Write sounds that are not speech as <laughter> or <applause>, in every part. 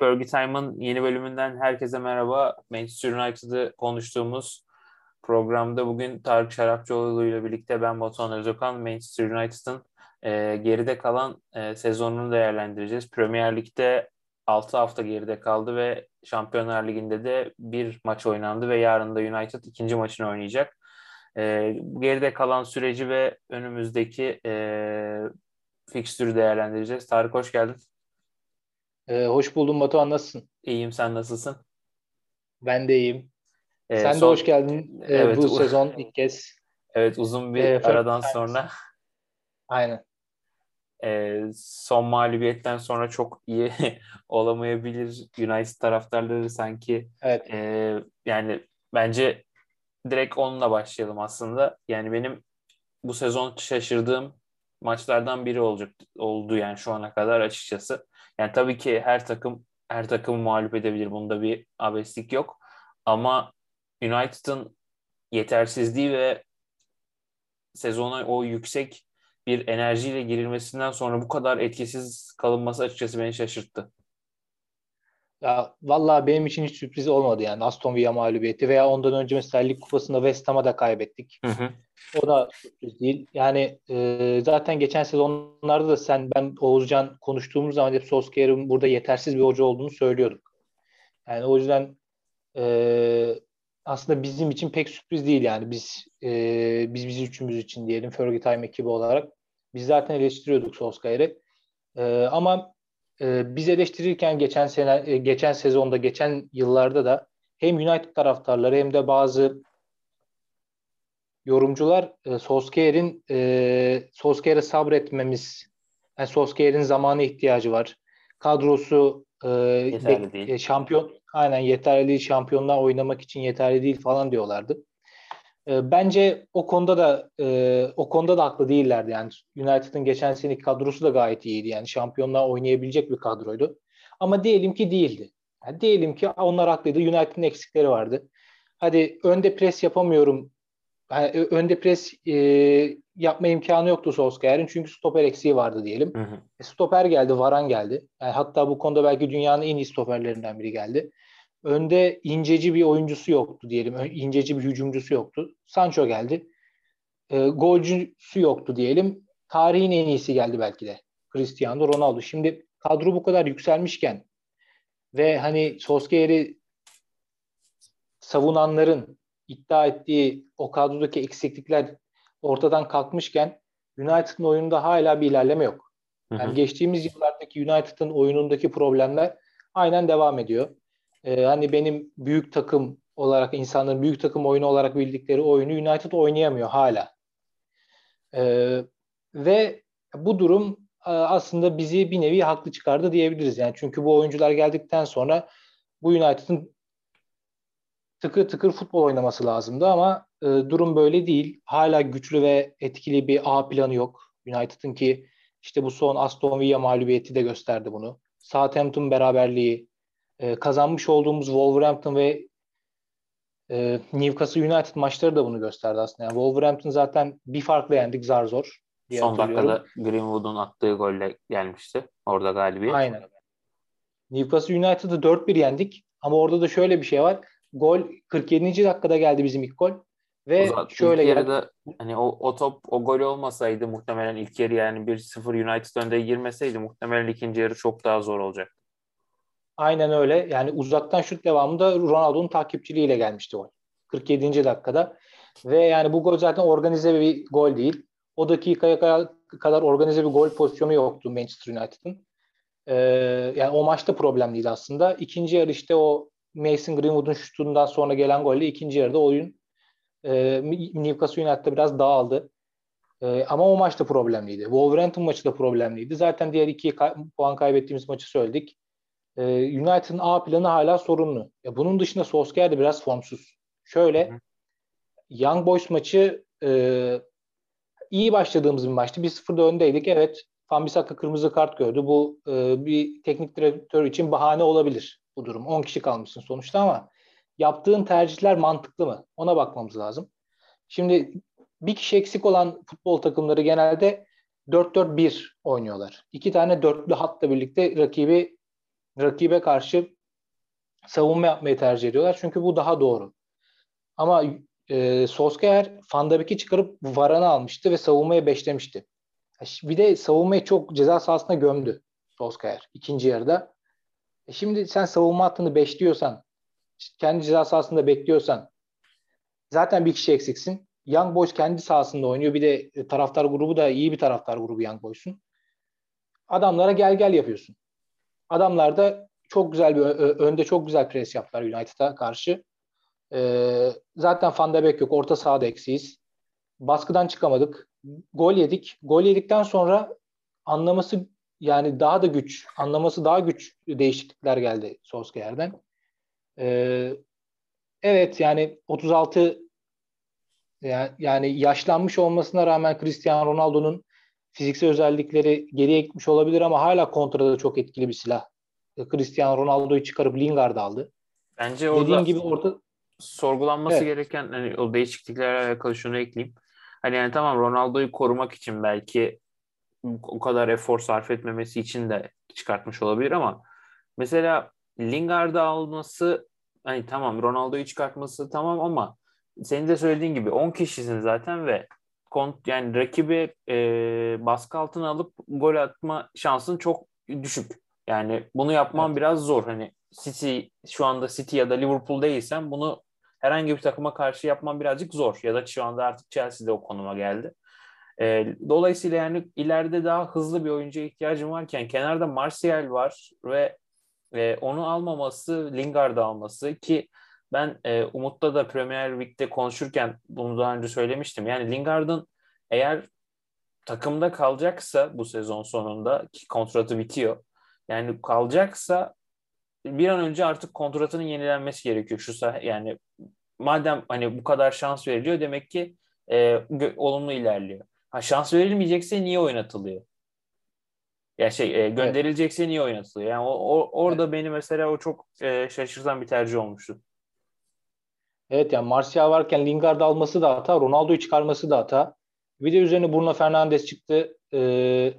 Fergie Time'ın yeni bölümünden herkese merhaba. Manchester United'ı konuştuğumuz programda bugün Tarık Şarapçıoğlu ile birlikte ben Batuhan Özokan, Manchester United'ın e, geride kalan e, sezonunu değerlendireceğiz. Premier Lig'de 6 hafta geride kaldı ve Şampiyonlar Ligi'nde de bir maç oynandı ve yarın da United ikinci maçını oynayacak. E, geride kalan süreci ve önümüzdeki e, fikstürü değerlendireceğiz. Tarık hoş geldin. Ee, hoş buldum Batuhan nasılsın? İyiyim sen nasılsın? Ben de iyiyim. Ee, Sen son, de hoş geldin ee, evet, bu sezon ilk kez. Evet uzun bir ee, aradan sonra. Aynen. <laughs> Ee, son mağlubiyetten sonra çok iyi <laughs> olamayabilir United taraftarları sanki. Evet. E, yani bence direkt onunla başlayalım aslında. Yani benim bu sezon şaşırdığım maçlardan biri olacak oldu yani şu ana kadar açıkçası. Yani tabii ki her takım her takımı mağlup edebilir. Bunda bir abeslik yok. Ama United'ın yetersizliği ve sezona o yüksek bir enerjiyle girilmesinden sonra bu kadar etkisiz kalınması açıkçası beni şaşırttı. Ya vallahi benim için hiç sürpriz olmadı yani Aston Villa mağlubiyeti veya ondan önce mesela Lig Kupası'nda West Ham'a da kaybettik. Hı hı. O da sürpriz değil. Yani e, zaten geçen sezonlarda da sen ben Oğuzcan konuştuğumuz zaman hep Solskjaer'in burada yetersiz bir hoca olduğunu söylüyorduk. Yani o yüzden e, aslında bizim için pek sürpriz değil yani biz e, biz biz üçümüz için diyelim Fergie Time ekibi olarak biz zaten eleştiriyorduk Solskjaer'i. E, ama e, biz eleştirirken geçen sene e, geçen sezonda geçen yıllarda da hem United taraftarları hem de bazı yorumcular e, Solskjaer'in e, Solskjaer'e sabretmemiz yani Solskjaer'in zamanı ihtiyacı var. Kadrosu e, yeterli değil. E, şampiyon aynen yeterli değil. Şampiyonlar oynamak için yeterli değil falan diyorlardı. E, bence o konuda da e, o konuda da haklı değillerdi. Yani United'ın geçen seneki kadrosu da gayet iyiydi. Yani şampiyonlar oynayabilecek bir kadroydu. Ama diyelim ki değildi. Yani diyelim ki onlar haklıydı. United'ın eksikleri vardı. Hadi önde pres yapamıyorum yani önde pres e, yapma imkanı yoktu Solskjaer'in çünkü stoper eksiği vardı diyelim. Hı hı. E, stoper geldi, Varan geldi. Yani hatta bu konuda belki dünyanın en iyi stoperlerinden biri geldi. Önde inceci bir oyuncusu yoktu diyelim. İnceci bir hücumcusu yoktu. Sancho geldi. E, golcüsü yoktu diyelim. Tarihin en iyisi geldi belki de. Cristiano Ronaldo. Şimdi kadro bu kadar yükselmişken ve hani Solskjaer'i savunanların iddia ettiği o kadrodaki eksiklikler ortadan kalkmışken United'ın oyununda hala bir ilerleme yok. Yani hı hı. geçtiğimiz yıllardaki United'ın oyunundaki problemler aynen devam ediyor. Ee, hani benim büyük takım olarak insanların büyük takım oyunu olarak bildikleri oyunu United oynayamıyor hala. Ee, ve bu durum e, aslında bizi bir nevi haklı çıkardı diyebiliriz. Yani çünkü bu oyuncular geldikten sonra bu United'ın tıkır tıkır futbol oynaması lazımdı ama e, durum böyle değil. Hala güçlü ve etkili bir A planı yok. United'ın ki işte bu son Aston Villa mağlubiyeti de gösterdi bunu. Southampton beraberliği, e, kazanmış olduğumuz Wolverhampton ve e, Newcastle United maçları da bunu gösterdi aslında. Yani Wolverhampton zaten bir farklı yendik zar zor. Son dakikada Greenwood'un attığı golle gelmişti. Orada galibiyet. Aynen. Newcastle United'ı 4-1 yendik. Ama orada da şöyle bir şey var. Gol 47. dakikada geldi bizim ilk gol. Ve Zaten şöyle ilk yarıda hani o, o top o gol olmasaydı muhtemelen ilk yarı yani 1-0 United önde girmeseydi muhtemelen ikinci yarı çok daha zor olacak. Aynen öyle. Yani uzaktan şut devamında Ronaldo'nun takipçiliğiyle gelmişti gol. 47. dakikada. Ve yani bu gol zaten organize bir gol değil. O dakikaya kadar organize bir gol pozisyonu yoktu Manchester United'ın. Ee, yani o maçta problemliydi aslında. İkinci yarı işte o Mason Greenwood'un şutundan sonra gelen golle ikinci yarıda oyun e, Newcastle United'da biraz dağıldı. E, ama o maçta problemliydi. Wolverhampton maçı da problemliydi. Zaten diğer iki ka- puan kaybettiğimiz maçı söyledik. E, United'ın A planı hala sorunlu. Ya bunun dışında Solskjaer de biraz formsuz. Şöyle Hı. Young Boys maçı e, iyi başladığımız bir maçtı. 1-0'da öndeydik. Evet Van Bissaka kırmızı kart gördü. Bu e, bir teknik direktör için bahane olabilir bu durum. 10 kişi kalmışsın sonuçta ama yaptığın tercihler mantıklı mı? Ona bakmamız lazım. Şimdi bir kişi eksik olan futbol takımları genelde 4-4-1 oynuyorlar. İki tane dörtlü hatla birlikte rakibi rakibe karşı savunma yapmayı tercih ediyorlar. Çünkü bu daha doğru. Ama e, Solskjaer Van çıkarıp Varan'ı almıştı ve savunmaya beşlemişti. Bir de savunmayı çok ceza sahasına gömdü Solskjaer ikinci yarıda. E şimdi sen savunma hattını beşliyorsan, kendi ceza sahasında bekliyorsan zaten bir kişi eksiksin. Young Boys kendi sahasında oynuyor. Bir de e, taraftar grubu da iyi bir taraftar grubu Young Boys'un. Adamlara gel gel yapıyorsun. Adamlar da çok güzel bir önde çok güzel pres yaptılar United'a karşı. Ee, zaten Van de Beek yok. Orta sahada eksiyiz. Baskıdan çıkamadık. Gol yedik. Gol yedikten sonra anlaması yani daha da güç, anlaması daha güç değişiklikler geldi Solskjaer'den. Ee, evet yani 36 yani yaşlanmış olmasına rağmen Cristiano Ronaldo'nun fiziksel özellikleri geriye gitmiş olabilir ama hala kontrada çok etkili bir silah. Cristiano Ronaldo'yu çıkarıp Lingard'ı aldı. Bence orada Dediğin gibi orada sorgulanması evet. gereken hani o değişikliklerle alakalı şunu ekleyeyim. Hani yani tamam Ronaldo'yu korumak için belki o kadar efor sarf etmemesi için de çıkartmış olabilir ama mesela Lingard'ı alması hani tamam Ronaldo'yu çıkartması tamam ama senin de söylediğin gibi 10 kişisin zaten ve kont yani rakibi e, baskı altına alıp gol atma şansın çok düşük. Yani bunu yapman evet. biraz zor. Hani City şu anda City ya da Liverpool değilsen bunu herhangi bir takıma karşı yapman birazcık zor. Ya da şu anda artık Chelsea'de o konuma geldi. E, dolayısıyla yani ileride daha hızlı bir oyuncuya ihtiyacım varken kenarda Martial var ve e, onu almaması, Lingard'ı alması ki ben e, Umut'ta da Premier League'de konuşurken bunu daha önce söylemiştim. Yani Lingard'ın eğer takımda kalacaksa bu sezon sonunda ki kontratı bitiyor. Yani kalacaksa bir an önce artık kontratının yenilenmesi gerekiyor. Şu yani madem hani bu kadar şans veriliyor demek ki e, olumlu ilerliyor. Ha şans verilmeyecekse niye oynatılıyor? Ya şey e, gönderilecekse evet. niye oynatılıyor? Yani o, o orada evet. beni mesela o çok e, şaşırtan bir tercih olmuştu. Evet yani Martial varken Lingard alması da hata, Ronaldo'yu çıkarması da hata. Bir de üzerine Bruno Fernandes çıktı. Ee,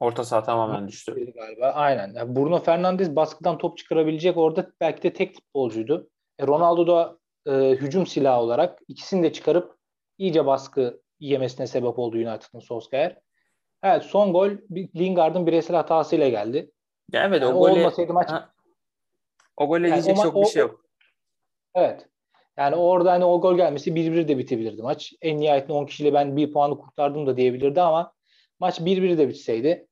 Orta saha tamamen düştü. Galiba. Aynen. Yani Bruno Fernandes baskıdan top çıkarabilecek orada belki de tek futbolcuydu. E, Ronaldo da e, hücum silahı olarak ikisini de çıkarıp iyice baskı yemesine sebep oldu United'ın Solskjaer. Evet son gol Lingard'ın bireysel hatasıyla geldi. Ya evet yani o gole, olmasaydı maç ha, o gole yani diyecek çok o, bir şey yok. Evet. Yani orada hani o gol gelmesi 1-1 de bitebilirdi maç. En nihayetinde 10 kişiyle ben bir puanı kurtardım da diyebilirdi ama maç 1-1 de bitseydi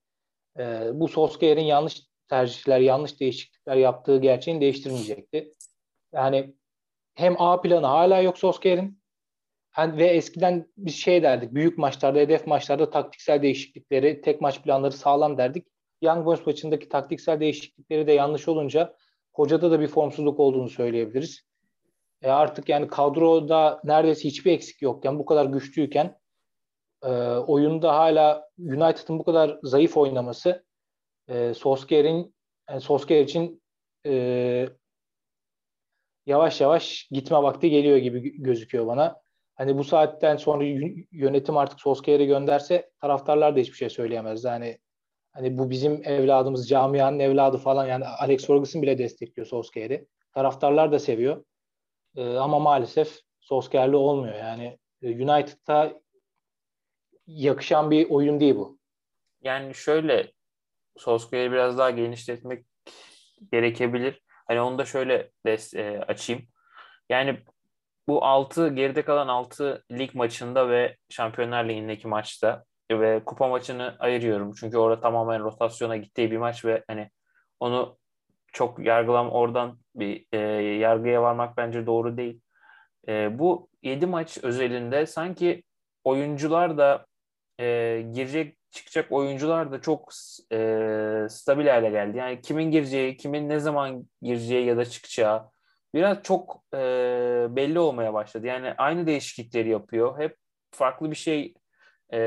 e, bu Solskjaer'in yanlış tercihler, yanlış değişiklikler yaptığı gerçeğini değiştirmeyecekti. Yani hem A planı hala yok Solskjaer'in ve eskiden biz şey derdik büyük maçlarda hedef maçlarda taktiksel değişiklikleri tek maç planları sağlam derdik. Young Boys maçındaki taktiksel değişiklikleri de yanlış olunca hocada da bir formsuzluk olduğunu söyleyebiliriz. E artık yani kadroda neredeyse hiçbir eksik yokken bu kadar güçlüyken e, oyunda hala United'ın bu kadar zayıf oynaması e, Solskjaer'in yani Solskjaer için e, yavaş yavaş gitme vakti geliyor gibi gözüküyor bana. Hani bu saatten sonra yönetim artık Solskjaer'i gönderse taraftarlar da hiçbir şey söyleyemez. Yani hani bu bizim evladımız, camianın evladı falan yani Alex Ferguson bile destekliyor Solskjaer'i. Taraftarlar da seviyor. Ee, ama maalesef Solskjaer'li olmuyor. Yani e, United'da yakışan bir oyun değil bu. Yani şöyle Solskjaer'i biraz daha genişletmek gerekebilir. Hani onu da şöyle des, e, açayım. Yani bu 6 geride kalan 6 lig maçında ve Şampiyonlar Ligi'ndeki maçta ve kupa maçını ayırıyorum. Çünkü orada tamamen rotasyona gittiği bir maç ve hani onu çok yargılam oradan bir e, yargıya varmak bence doğru değil. E, bu 7 maç özelinde sanki oyuncular da e, girecek çıkacak oyuncular da çok e, stabil hale geldi. Yani kimin gireceği, kimin ne zaman gireceği ya da çıkacağı biraz çok e, belli olmaya başladı. Yani aynı değişiklikleri yapıyor. Hep farklı bir şey e,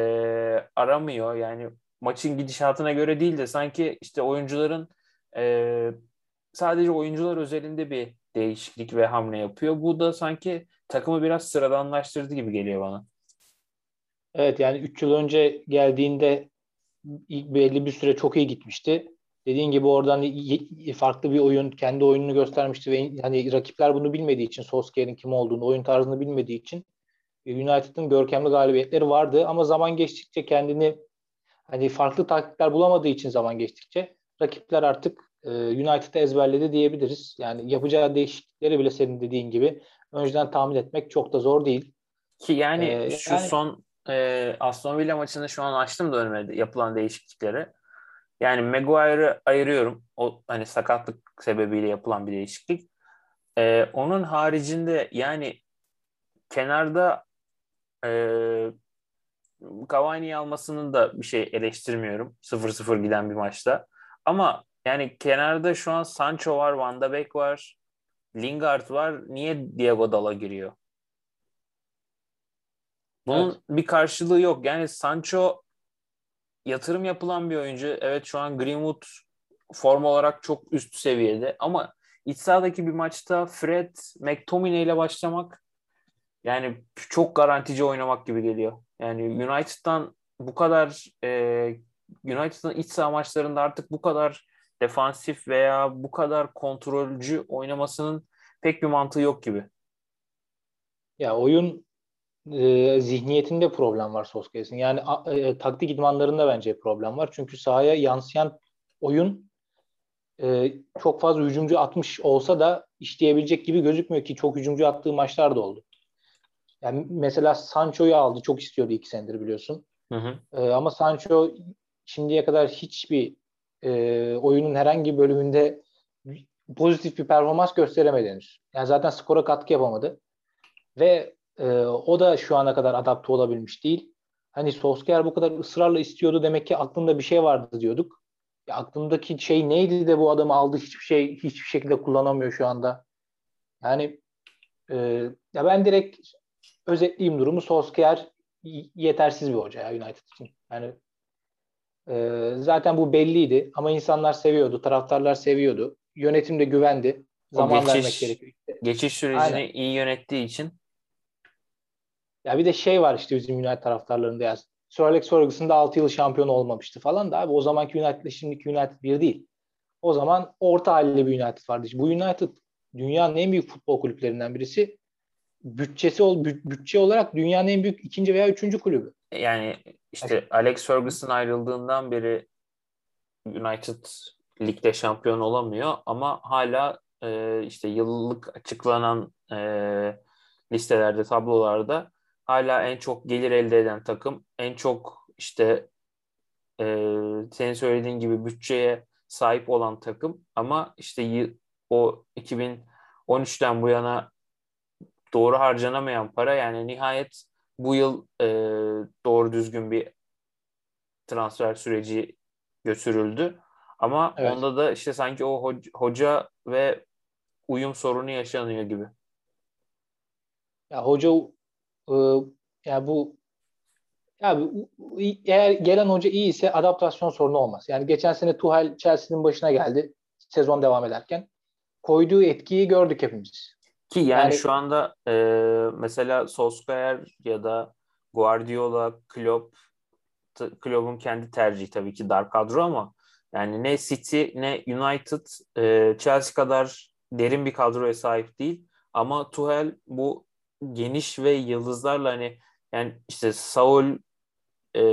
aramıyor. Yani maçın gidişatına göre değil de sanki işte oyuncuların e, sadece oyuncular özelinde bir değişiklik ve hamle yapıyor. Bu da sanki takımı biraz sıradanlaştırdı gibi geliyor bana. Evet yani 3 yıl önce geldiğinde belli bir süre çok iyi gitmişti. dediğin gibi oradan farklı bir oyun, kendi oyununu göstermişti ve hani rakipler bunu bilmediği için, Solskjaer'in kim olduğunu, oyun tarzını bilmediği için United'ın görkemli galibiyetleri vardı ama zaman geçtikçe kendini hani farklı taktikler bulamadığı için zaman geçtikçe rakipler artık e, United'ı ezberledi diyebiliriz. Yani yapacağı değişiklikleri bile senin dediğin gibi önceden tahmin etmek çok da zor değil. Ki yani ee, şu yani, son e, Aston Villa maçında şu an açtım da önüme yapılan değişiklikleri. Yani Maguire'ı ayırıyorum. O hani sakatlık sebebiyle yapılan bir değişiklik. E, onun haricinde yani kenarda e, Cavani'yi almasının da bir şey eleştirmiyorum. 0-0 giden bir maçta. Ama yani kenarda şu an Sancho var, Van de Beek var, Lingard var. Niye Diego Dala giriyor? Bunun evet. bir karşılığı yok. Yani Sancho yatırım yapılan bir oyuncu. Evet şu an Greenwood form olarak çok üst seviyede ama iç sahadaki bir maçta Fred, McTominay ile başlamak yani çok garantici oynamak gibi geliyor. Yani United'dan bu kadar e, United'ın iç saha maçlarında artık bu kadar defansif veya bu kadar kontrolcü oynamasının pek bir mantığı yok gibi. Ya oyun e, zihniyetinde problem var Solskjaer'in. Yani e, taktik idmanlarında bence problem var. Çünkü sahaya yansıyan oyun e, çok fazla hücumcu atmış olsa da işleyebilecek gibi gözükmüyor ki çok hücumcu attığı maçlar da oldu. Yani mesela Sancho'yu aldı. Çok istiyordu iki senedir biliyorsun. Hı hı. E, ama Sancho şimdiye kadar hiçbir e, oyunun herhangi bölümünde pozitif bir performans gösteremedi henüz. Yani zaten skora katkı yapamadı. Ve e, o da şu ana kadar adapte olabilmiş değil. Hani Solskjaer bu kadar ısrarla istiyordu demek ki aklında bir şey vardı diyorduk. Ya aklındaki şey neydi de bu adamı aldı hiçbir şey hiçbir şekilde kullanamıyor şu anda. Yani e, ya ben direkt özetleyeyim durumu. Solskjaer yetersiz bir hoca ya United için. Yani e, zaten bu belliydi ama insanlar seviyordu, taraftarlar seviyordu. Yönetim de güvendi. Zaman geçiş, vermek gerekiyor. Geçiş sürecini Aynen. iyi yönettiği için. Ya bir de şey var işte bizim United taraftarlarında ya. Sir Alex Ferguson da 6 yıl şampiyon olmamıştı falan da abi o zamanki United ile şimdiki United bir değil. O zaman orta halli bir United vardı. Bu United dünyanın en büyük futbol kulüplerinden birisi bütçesi ol bütçe olarak dünyanın en büyük ikinci veya üçüncü kulübü. Yani işte Alex Ferguson ayrıldığından beri United ligde şampiyon olamıyor ama hala e, işte yıllık açıklanan e, listelerde, tablolarda hala en çok gelir elde eden takım, en çok işte e, senin söylediğin gibi bütçeye sahip olan takım. Ama işte o 2013'ten bu yana doğru harcanamayan para yani nihayet bu yıl e, düzgün bir transfer süreci götürüldü. Ama evet. onda da işte sanki o hoca ve uyum sorunu yaşanıyor gibi. Ya hoca e, ya bu ya eğer gelen hoca iyi ise adaptasyon sorunu olmaz. Yani geçen sene Tuchel Chelsea'nin başına geldi sezon devam ederken. Koyduğu etkiyi gördük hepimiz. Ki yani, yani şu anda e, mesela Solskjaer ya da Guardiola, Klopp Klopp'un kendi tercihi tabii ki dar kadro ama yani ne City ne United e, Chelsea kadar derin bir kadroya sahip değil. Ama Tuchel bu geniş ve yıldızlarla hani yani işte Saul e,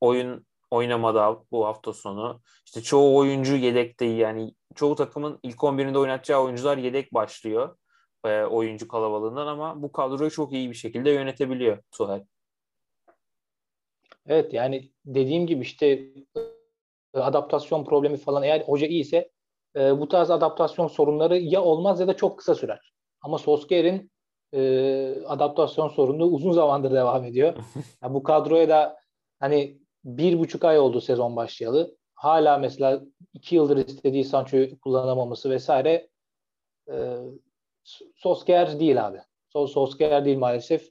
oyun oynamadı bu hafta sonu. İşte çoğu oyuncu yedekte yani çoğu takımın ilk 11'inde oynatacağı oyuncular yedek başlıyor e, oyuncu kalabalığından ama bu kadroyu çok iyi bir şekilde yönetebiliyor Tuchel. Evet yani dediğim gibi işte e, adaptasyon problemi falan eğer hoca iyiyse e, bu tarz adaptasyon sorunları ya olmaz ya da çok kısa sürer. Ama Solskjaer'in e, adaptasyon sorunu uzun zamandır devam ediyor. <laughs> yani bu kadroya da hani bir buçuk ay oldu sezon başlayalı. Hala mesela iki yıldır istediği Sancho'yu kullanamaması vesaire e, Solskjaer değil abi. Sos Solskjaer değil maalesef.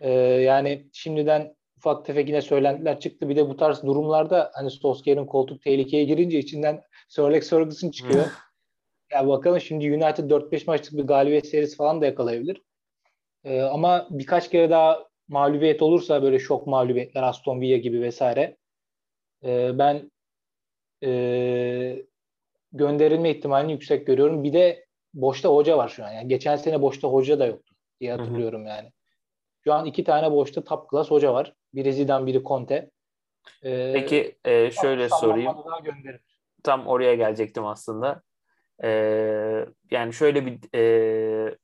Ee, yani şimdiden ufak tefek yine söylentiler çıktı. Bir de bu tarz durumlarda hani Solskjaer'in koltuk tehlikeye girince içinden Sir Alex Ferguson çıkıyor. ya bakalım şimdi United 4-5 maçlık bir galibiyet serisi falan da yakalayabilir. Ee, ama birkaç kere daha mağlubiyet olursa böyle şok mağlubiyetler Aston Villa gibi vesaire e, ben e, gönderilme ihtimalini yüksek görüyorum. Bir de boşta hoca var şu an. Yani geçen sene boşta hoca da yoktu diye hatırlıyorum Hı-hı. yani. Şu an iki tane boşta top class hoca var. Biri Zidane, biri Conte. Ee, Peki e, şöyle sorayım. Tam oraya gelecektim aslında. Ee, yani şöyle bir e,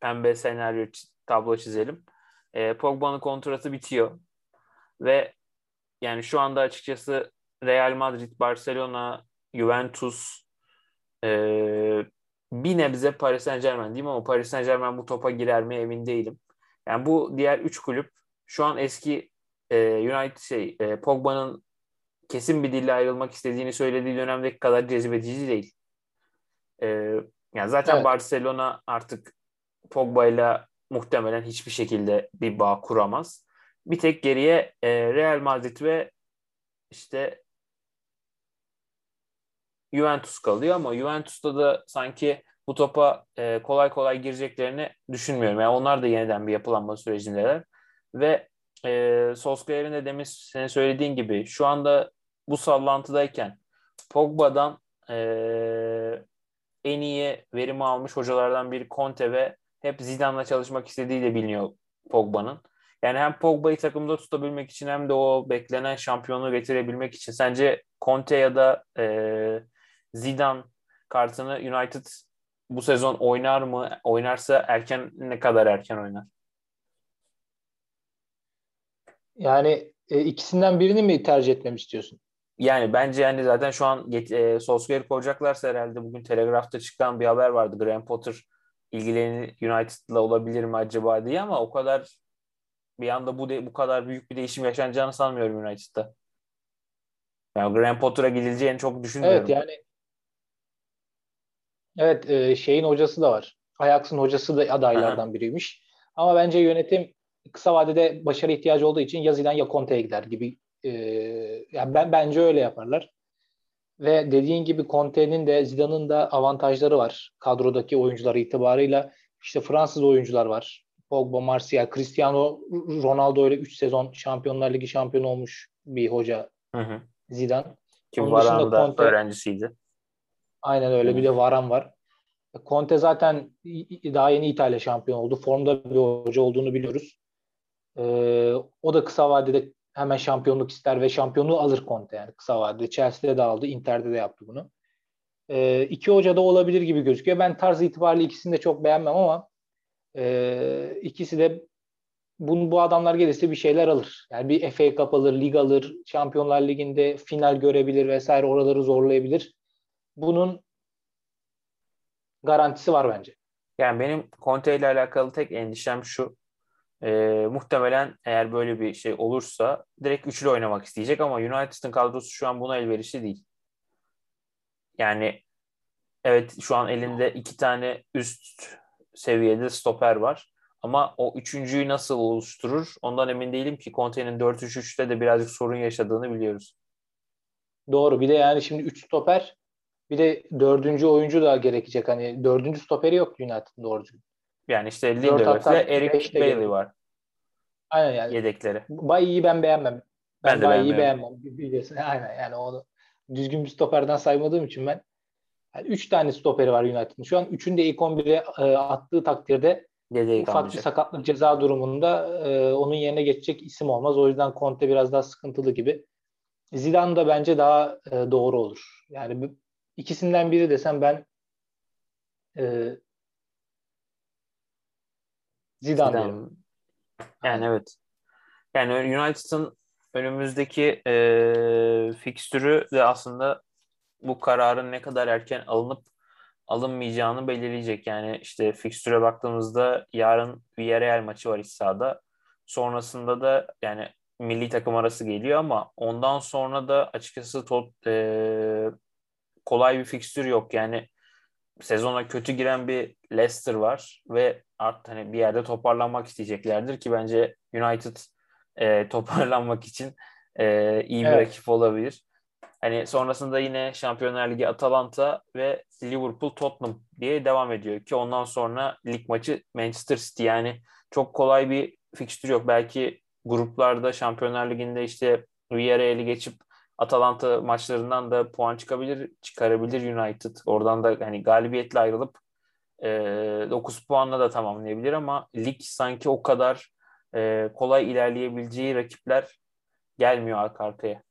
pembe senaryo tablo çizelim. E, Pogba'nın kontratı bitiyor ve yani şu anda açıkçası Real Madrid, Barcelona, Juventus e, bir nebze Paris Saint Germain diyeyim ama Paris Saint Germain bu topa girer mi emin değilim. Yani bu diğer üç kulüp şu an eski e, United şey e, Pogba'nın kesin bir dille ayrılmak istediğini söylediği dönemdeki kadar cezbedici değil. E, yani zaten evet. Barcelona artık Pogba ile muhtemelen hiçbir şekilde bir bağ kuramaz. Bir tek geriye e, Real Madrid ve işte Juventus kalıyor ama Juventus'ta da sanki bu topa e, kolay kolay gireceklerini düşünmüyorum. Yani onlar da yeniden bir yapılanma sürecindeler. Ve e, Solskjaer'in de demin senin söylediğin gibi şu anda bu sallantıdayken Pogba'dan e, en iyi verimi almış hocalardan biri Conte ve hep Zidane'la çalışmak istediği de biliniyor Pogba'nın. Yani hem Pogba'yı takımda tutabilmek için hem de o beklenen şampiyonluğu getirebilmek için sence Conte ya da e, Zidane kartını United bu sezon oynar mı? Oynarsa erken ne kadar erken oynar? Yani e, ikisinden birini mi tercih etmemi istiyorsun? Yani bence yani zaten şu an e, Solskjaer'i koyacaklarsa herhalde bugün Telegraph'ta çıkan bir haber vardı. Graham Potter ilgilenir United'la olabilir mi acaba diye ama o kadar bir anda bu de, bu kadar büyük bir değişim yaşanacağını sanmıyorum United'da. Yani Graham Potter'a gidileceğini çok düşünmüyorum. Evet yani Evet e, şeyin hocası da var. Ajax'ın hocası da adaylardan biriymiş. Ama bence yönetim kısa vadede başarı ihtiyacı olduğu için ya Zidane ya Conte'ye gider gibi. E, yani ben bence öyle yaparlar. Ve dediğin gibi Conte'nin de Zidane'ın da avantajları var. Kadrodaki oyuncular itibarıyla. işte Fransız oyuncular var. Pogba, Martial, Cristiano Ronaldo öyle 3 sezon Şampiyonlar Ligi şampiyonu olmuş bir hoca hı hı. Zidane. Kim Varan da Conte, öğrencisiydi. Aynen öyle. Bir de Varan var. Conte zaten daha yeni İtalya şampiyon oldu. Formda bir hoca olduğunu biliyoruz. Ee, o da kısa vadede hemen şampiyonluk ister ve şampiyonluğu alır Conte yani kısa vadede. Chelsea'de de aldı, Inter'de de yaptı bunu. Ee, iki hoca da olabilir gibi gözüküyor. Ben tarz itibariyle ikisini de çok beğenmem ama e, ikisi de bu, bu adamlar gelirse bir şeyler alır. Yani bir FA Cup alır, lig alır, Şampiyonlar Ligi'nde final görebilir vesaire oraları zorlayabilir. Bunun garantisi var bence. Yani benim Conte ile alakalı tek endişem şu. E, muhtemelen eğer böyle bir şey olursa direkt üçlü oynamak isteyecek ama United'ın kadrosu şu an buna elverişli değil. Yani evet şu an elinde iki tane üst seviyede stoper var. Ama o üçüncüyü nasıl oluşturur ondan emin değilim ki Conte'nin 4-3-3'te de birazcık sorun yaşadığını biliyoruz. Doğru. Bir de yani şimdi 3 stoper bir de dördüncü oyuncu da gerekecek. Hani dördüncü stoperi yok United'ın doğru. Yani işte Lindelöf ile Eric Bailey gerekiyor. var. Aynen yani. Yedekleri. Bayi'yi ben beğenmem. Ben, ben de Bayi'yi beğenmem. Biliyorsun. <laughs> Aynen yani onu düzgün bir stoperden saymadığım için ben yani üç tane stoperi var United'ın. Şu an üçün de ilk 11'e e, attığı takdirde Yedeği ufak kalmayacak. bir sakatlık ceza durumunda e, onun yerine geçecek isim olmaz. O yüzden Conte biraz daha sıkıntılı gibi. Zidane da bence daha e, doğru olur. Yani İkisinden biri desem ben e, Zidane, Zidane. Yani evet. Yani United'ın önümüzdeki e, fikstürü de aslında bu kararın ne kadar erken alınıp alınmayacağını belirleyecek. Yani işte fikstüre baktığımızda yarın Villarreal maçı var iç sahada. Sonrasında da yani milli takım arası geliyor ama ondan sonra da açıkçası tot, e, kolay bir fikstür yok. Yani sezona kötü giren bir Leicester var ve artık hani bir yerde toparlanmak isteyeceklerdir ki bence United e, <laughs> toparlanmak için e, iyi bir evet. rakip olabilir. Hani sonrasında yine Şampiyonlar Ligi Atalanta ve Liverpool Tottenham diye devam ediyor ki ondan sonra lig maçı Manchester City yani çok kolay bir fikstür yok. Belki gruplarda Şampiyonlar Ligi'nde işte Villarreal'i geçip Atalanta maçlarından da puan çıkabilir, çıkarabilir United. Oradan da hani galibiyetle ayrılıp e, 9 puanla da tamamlayabilir ama lig sanki o kadar e, kolay ilerleyebileceği rakipler gelmiyor arka arkaya.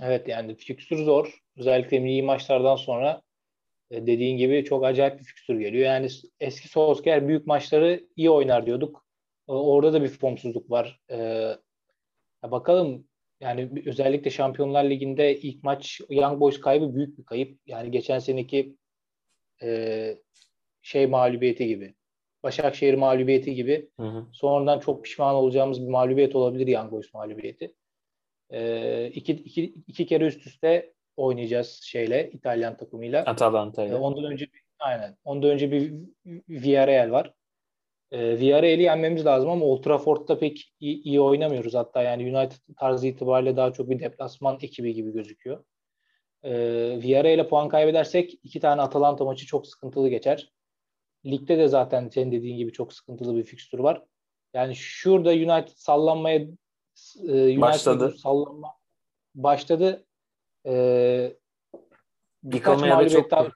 Evet yani fikstür zor. Özellikle milli maçlardan sonra e, dediğin gibi çok acayip bir fikstür geliyor. Yani eski Solskjaer büyük maçları iyi oynar diyorduk. Orada da bir formsuzluk var. Ee, bakalım yani özellikle Şampiyonlar Ligi'nde ilk maç Young Boys kaybı büyük bir kayıp. Yani geçen seneki e, şey mağlubiyeti gibi. Başakşehir mağlubiyeti gibi. Hı hı. Sonradan çok pişman olacağımız bir mağlubiyet olabilir Young Boys mağlubiyeti. E, iki, iki, iki kere üst üste oynayacağız şeyle İtalyan takımıyla. Atalanta ile. E, ondan önce aynen. Ondan önce bir Villarreal var. E, Villarreal'i yenmemiz lazım ama Old Trafford'da pek iyi, iyi oynamıyoruz. Hatta yani United tarzı itibariyle daha çok bir deplasman ekibi gibi gözüküyor. E, Villarreal'e puan kaybedersek iki tane Atalanta maçı çok sıkıntılı geçer. Ligde de zaten senin dediğin gibi çok sıkıntılı bir fikstür var. Yani şurada United sallanmaya e, United başladı. Sallanma başladı. E, Yıkılmaya da çok daha,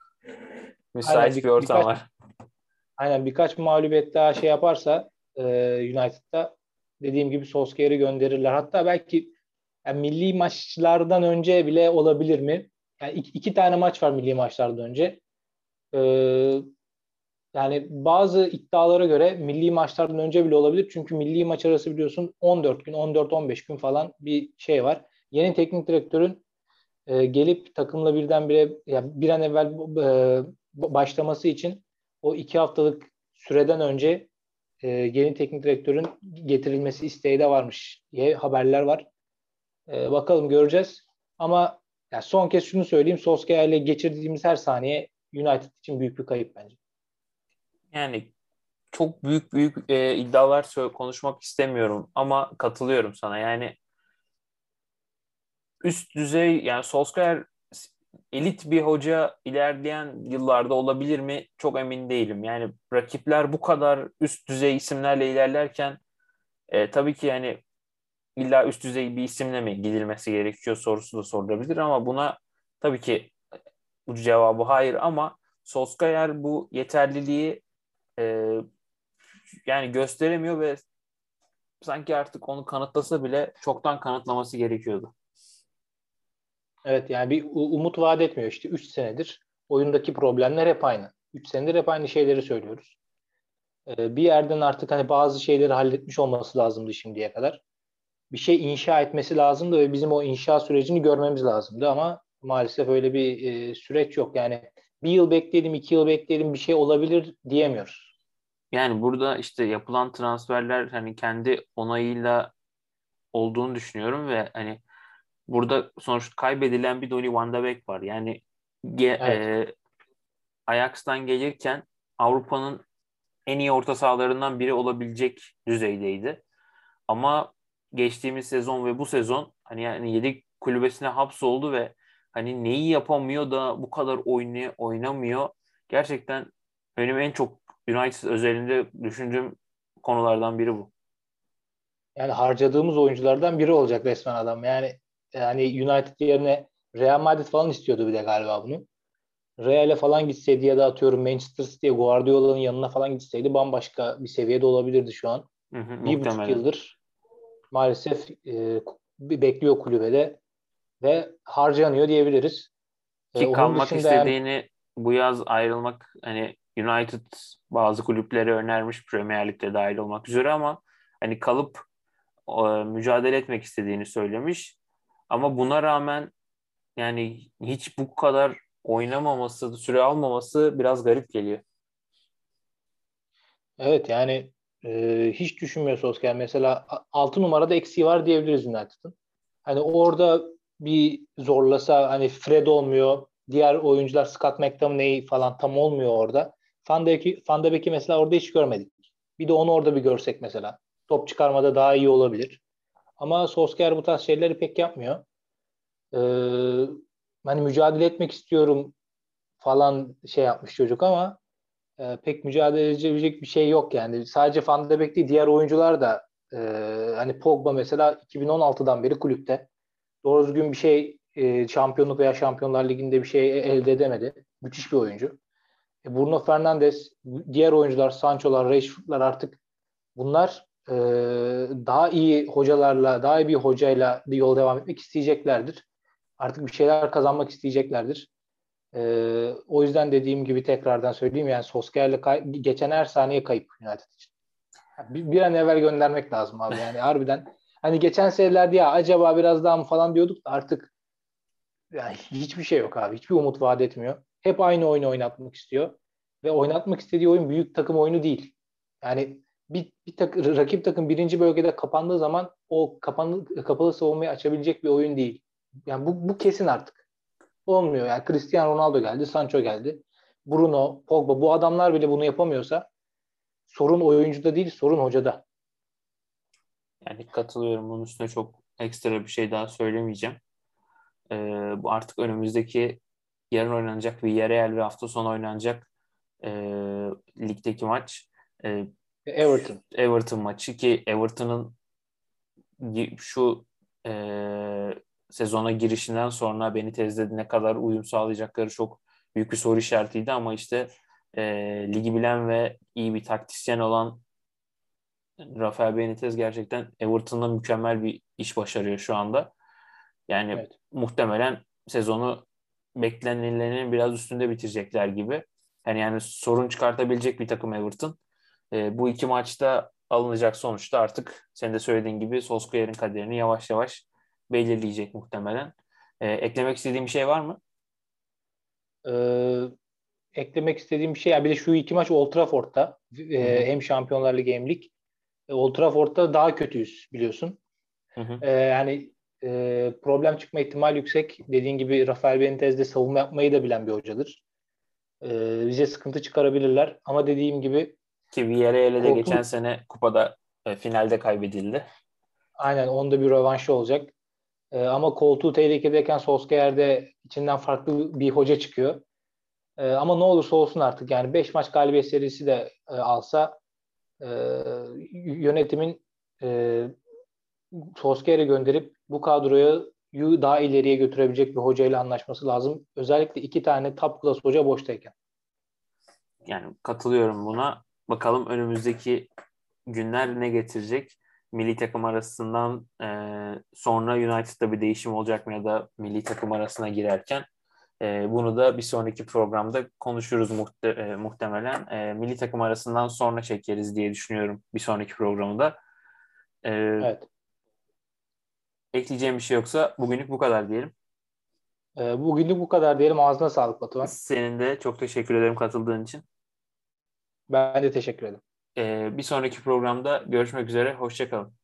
müsait aynen, bir ortam birkaç, var. Aynen birkaç mağlubiyet daha şey yaparsa e, United'da dediğim gibi Solskjaer'i gönderirler. Hatta belki yani milli maçlardan önce bile olabilir mi? Yani iki, iki tane maç var milli maçlardan önce. Ee, yani bazı iddialara göre milli maçlardan önce bile olabilir. Çünkü milli maç arası biliyorsun 14 gün, 14-15 gün falan bir şey var. Yeni teknik direktörün e, gelip takımla birdenbire yani bir an evvel e, başlaması için o iki haftalık süreden önce e, yeni teknik direktörün getirilmesi isteği de varmış diye haberler var. E, bakalım göreceğiz. Ama yani son kez şunu söyleyeyim. Solskjaer geçirdiğimiz her saniye United için büyük bir kayıp bence yani çok büyük büyük e, iddialar konuşmak istemiyorum ama katılıyorum sana. Yani üst düzey yani Solskjaer elit bir hoca ilerleyen yıllarda olabilir mi? Çok emin değilim. Yani rakipler bu kadar üst düzey isimlerle ilerlerken e, tabii ki yani illa üst düzey bir isimle mi gidilmesi gerekiyor sorusu da sorulabilir ama buna tabii ki bu cevabı hayır ama Solskjaer bu yeterliliği e, yani gösteremiyor ve sanki artık onu kanıtlasa bile çoktan kanıtlaması gerekiyordu. Evet yani bir umut vaat etmiyor işte 3 senedir. Oyundaki problemler hep aynı. 3 senedir hep aynı şeyleri söylüyoruz. Ee, bir yerden artık hani bazı şeyleri halletmiş olması lazımdı şimdiye kadar. Bir şey inşa etmesi lazımdı ve bizim o inşa sürecini görmemiz lazımdı ama maalesef öyle bir e, süreç yok. Yani bir yıl bekleyelim, iki yıl bekleyelim bir şey olabilir diyemiyoruz. Yani burada işte yapılan transferler hani kendi onayıyla olduğunu düşünüyorum ve hani burada sonuçta kaybedilen bir Donny van de Beek var. Yani ge, evet. e, Ajax'tan gelirken Avrupa'nın en iyi orta sahalarından biri olabilecek düzeydeydi. Ama geçtiğimiz sezon ve bu sezon hani yani yedek kulübesine hapsoldu ve hani neyi yapamıyor da bu kadar oynay oynamıyor. Gerçekten benim en çok United özelinde düşündüğüm konulardan biri bu. Yani harcadığımız oyunculardan biri olacak resmen adam. Yani yani United yerine Real Madrid falan istiyordu bir de galiba bunu. Real'e falan gitseydi ya da atıyorum Manchester City'ye Guardiola'nın yanına falan gitseydi bambaşka bir seviyede olabilirdi şu an. Hı hı, bir buçuk yıldır maalesef e, bekliyor kulübede ve harcanıyor diyebiliriz. Ki ee, kalmak istediğini yani, bu yaz ayrılmak hani United bazı kulüplere önermiş Premier Lig'de dahil olmak üzere ama hani kalıp e, mücadele etmek istediğini söylemiş. Ama buna rağmen yani hiç bu kadar oynamaması, süre almaması biraz garip geliyor. Evet yani e, hiç düşünmüyor Solskjaer. Mesela 6 numarada eksiği var diyebiliriz United'ın. Hani orada bir zorlasa hani Fred olmuyor. Diğer oyuncular Scott McTominay falan tam olmuyor orada. Van de, Beek'i mesela orada hiç görmedik. Bir de onu orada bir görsek mesela. Top çıkarmada daha iyi olabilir. Ama Solskjaer bu tarz şeyleri pek yapmıyor. Ee, hani mücadele etmek istiyorum falan şey yapmış çocuk ama e, pek mücadele edecek bir şey yok yani. Sadece Van de değil diğer oyuncular da e, hani Pogba mesela 2016'dan beri kulüpte. doğru düzgün bir şey e, şampiyonluk veya şampiyonlar liginde bir şey elde edemedi. Müthiş bir oyuncu. E, Bruno Fernandes, diğer oyuncular, Sancho'lar, Rashford'lar artık bunlar e, daha iyi hocalarla, daha iyi bir hocayla yol devam etmek isteyeceklerdir. Artık bir şeyler kazanmak isteyeceklerdir. E, o yüzden dediğim gibi tekrardan söyleyeyim yani Solskjaer'le geçen her saniye kayıp United için. Bir, bir an evvel göndermek lazım abi yani harbiden. <laughs> Hani geçen senelerde ya acaba biraz daha mı falan diyorduk da artık yani hiçbir şey yok abi. Hiçbir umut vaat etmiyor. Hep aynı oyunu oynatmak istiyor. Ve oynatmak istediği oyun büyük takım oyunu değil. Yani bir, bir tak, rakip takım birinci bölgede kapandığı zaman o kapalı, kapalı savunmayı açabilecek bir oyun değil. Yani bu, bu kesin artık. Olmuyor. Yani Cristiano Ronaldo geldi, Sancho geldi. Bruno, Pogba bu adamlar bile bunu yapamıyorsa sorun oyuncuda değil, sorun hocada. Yani katılıyorum. Bunun üstüne çok ekstra bir şey daha söylemeyeceğim. Ee, bu artık önümüzdeki yarın oynanacak Villarreal ve hafta sonu oynanacak e, ligdeki maç. E, Everton. Everton maçı ki Everton'ın şu e, sezona girişinden sonra beni tezde ne kadar uyum sağlayacakları çok büyük bir soru işaretiydi ama işte e, ligi bilen ve iyi bir taktisyen olan Rafael Benitez gerçekten Everton'da mükemmel bir iş başarıyor şu anda. Yani evet. muhtemelen sezonu beklenilenin biraz üstünde bitirecekler gibi. Yani yani sorun çıkartabilecek bir takım Everton. E, bu iki maçta alınacak sonuçta artık senin de söylediğin gibi Solskjaer'in kaderini yavaş yavaş belirleyecek muhtemelen. E, eklemek istediğim bir şey var mı? Ee, eklemek istediğim bir şey ya bir de şu iki maç Old Trafford'da e, hem Şampiyonlar Ligi hem Lig. E, Old Trafford'da daha kötüyüz biliyorsun. Hı hı. E, yani e, problem çıkma ihtimali yüksek. Dediğin gibi Rafael Benitez de savunma yapmayı da bilen bir hocadır. E, bize sıkıntı çıkarabilirler. Ama dediğim gibi ki Villarreal'e de geçen sene kupada e, finalde kaybedildi. Aynen onda bir rövanşı olacak. E, ama koltuğu tehlikedeyken Solskjaer'de içinden farklı bir hoca çıkıyor. E, ama ne olursa olsun artık yani 5 maç galibiyet serisi de e, alsa e, yönetimin e, Solskjaer'i gönderip bu kadroyu daha ileriye götürebilecek bir hocayla anlaşması lazım. Özellikle iki tane top class hoca boştayken. Yani katılıyorum buna. Bakalım önümüzdeki günler ne getirecek? Milli takım arasından e, sonra United'da bir değişim olacak mı ya da milli takım arasına girerken e, bunu da bir sonraki programda konuşuruz muhte, e, muhtemelen. E, milli takım arasından sonra çekeriz diye düşünüyorum bir sonraki programı da. E, evet. Ekleyeceğim bir şey yoksa bugünlük bu kadar diyelim. E, bugünlük bu kadar diyelim. Ağzına sağlık Batuhan. Senin de çok teşekkür ederim katıldığın için. Ben de teşekkür ederim. E, bir sonraki programda görüşmek üzere. Hoşçakalın.